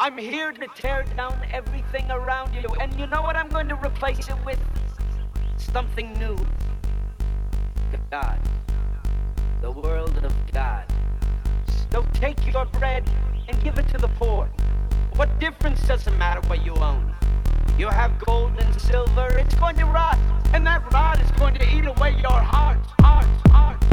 I'm here to tear down everything around you, and you know what I'm going to replace it with? Something new. God. The world of God. So take your bread and give it to the poor. What difference does it matter what you own? You have gold and silver, it's going to rot, and that rot is going to eat away your heart, heart, heart,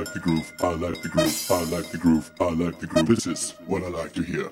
like to hear. I like the groove. I like the groove. I like the groove. This is what I like to groove.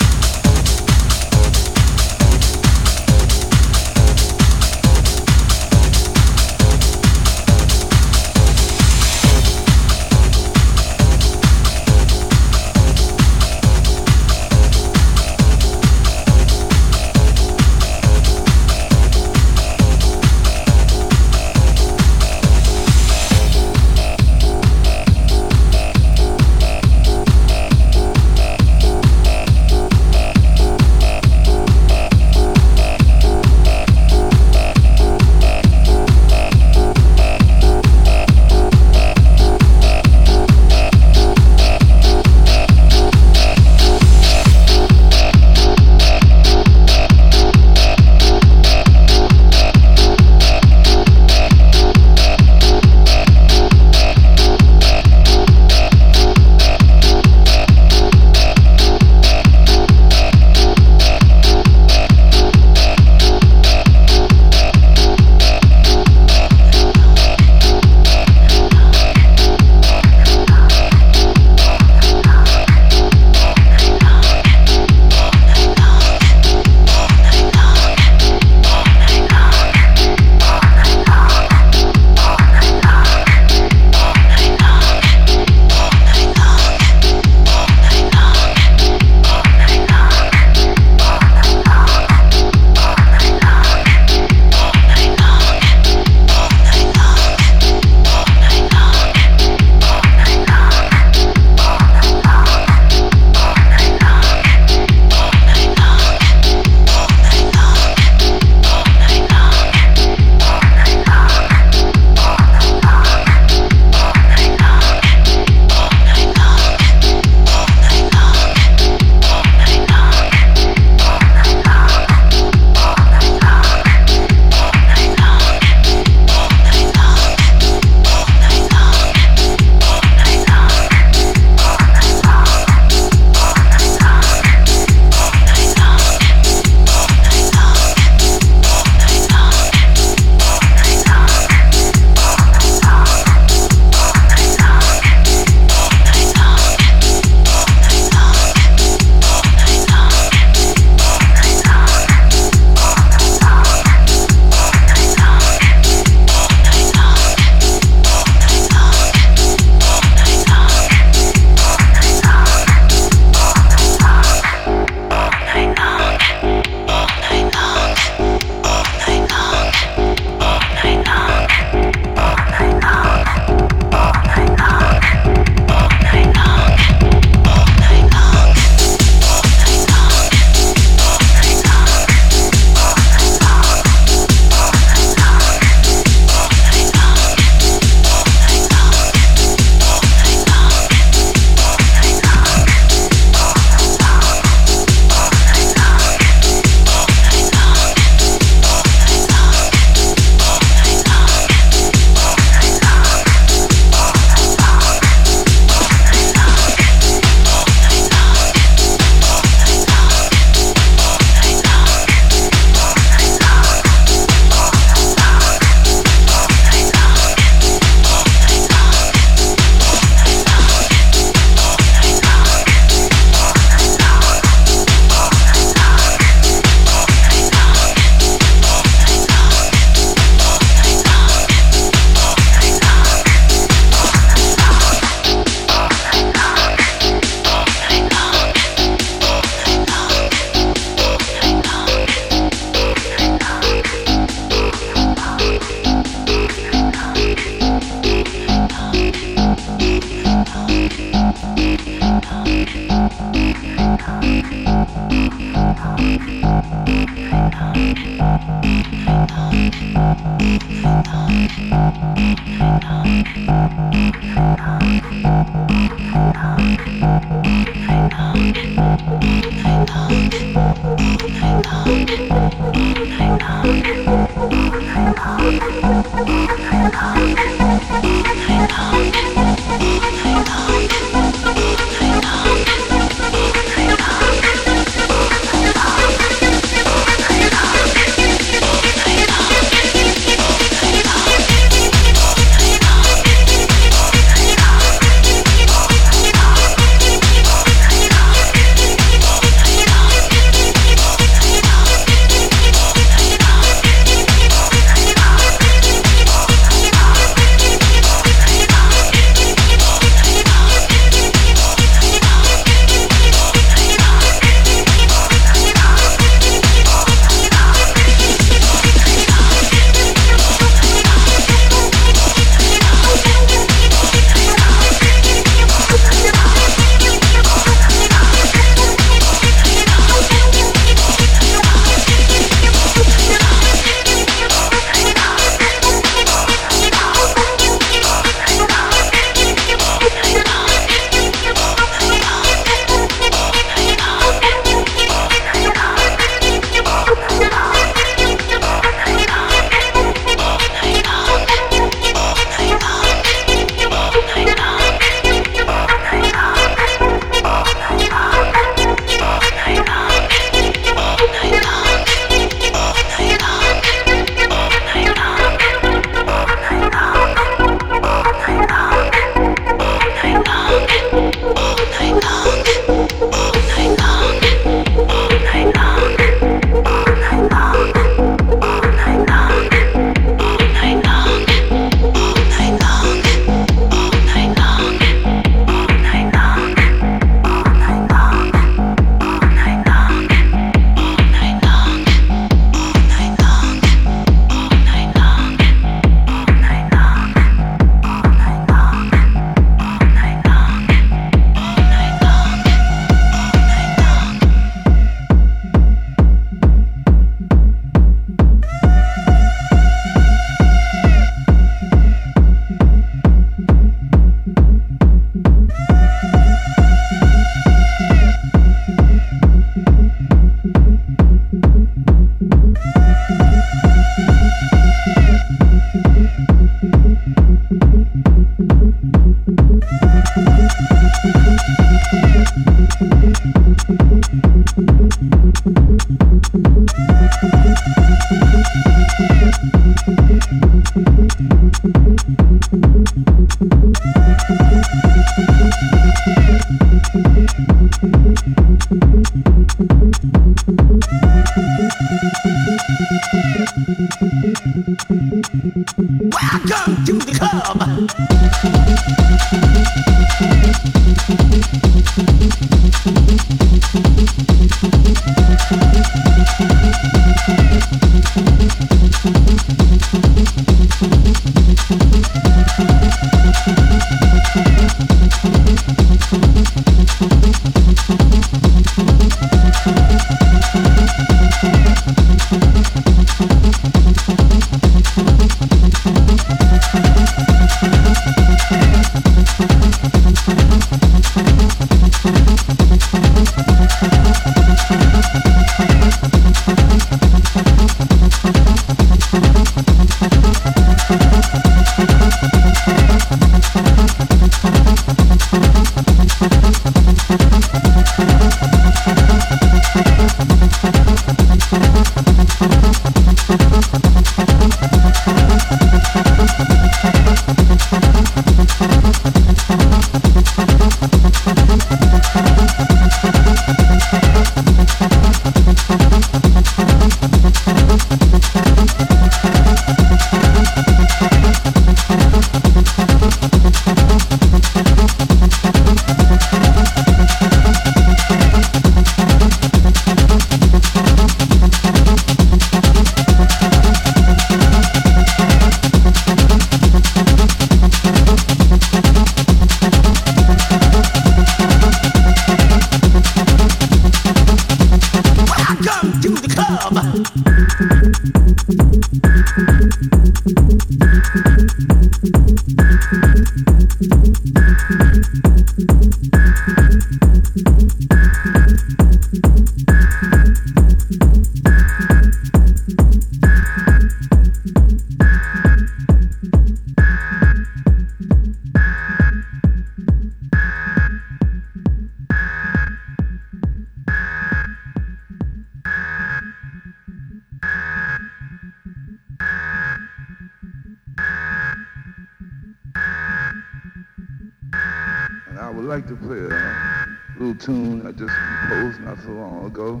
would like to play a little tune I just composed not so long ago.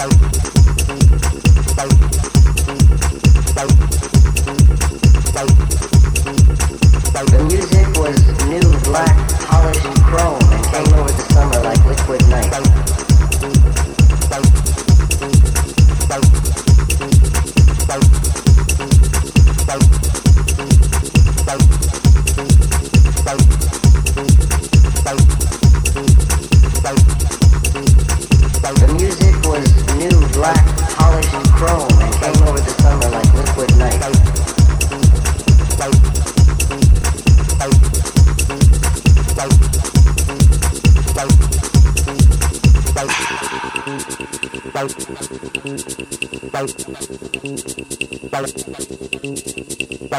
Bye.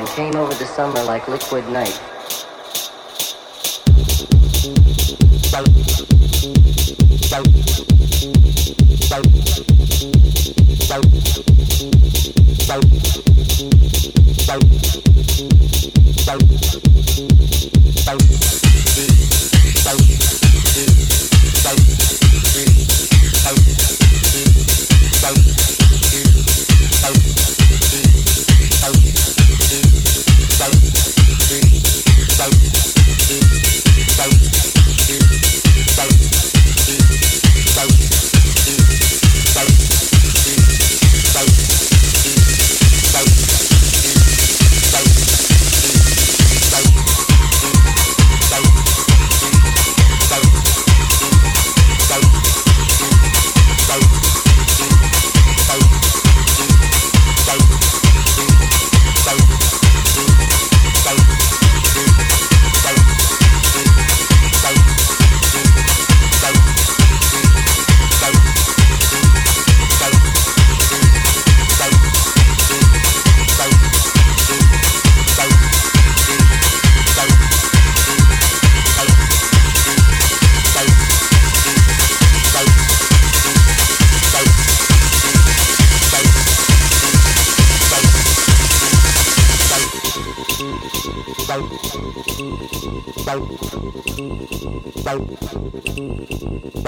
And came over the summer like liquid night.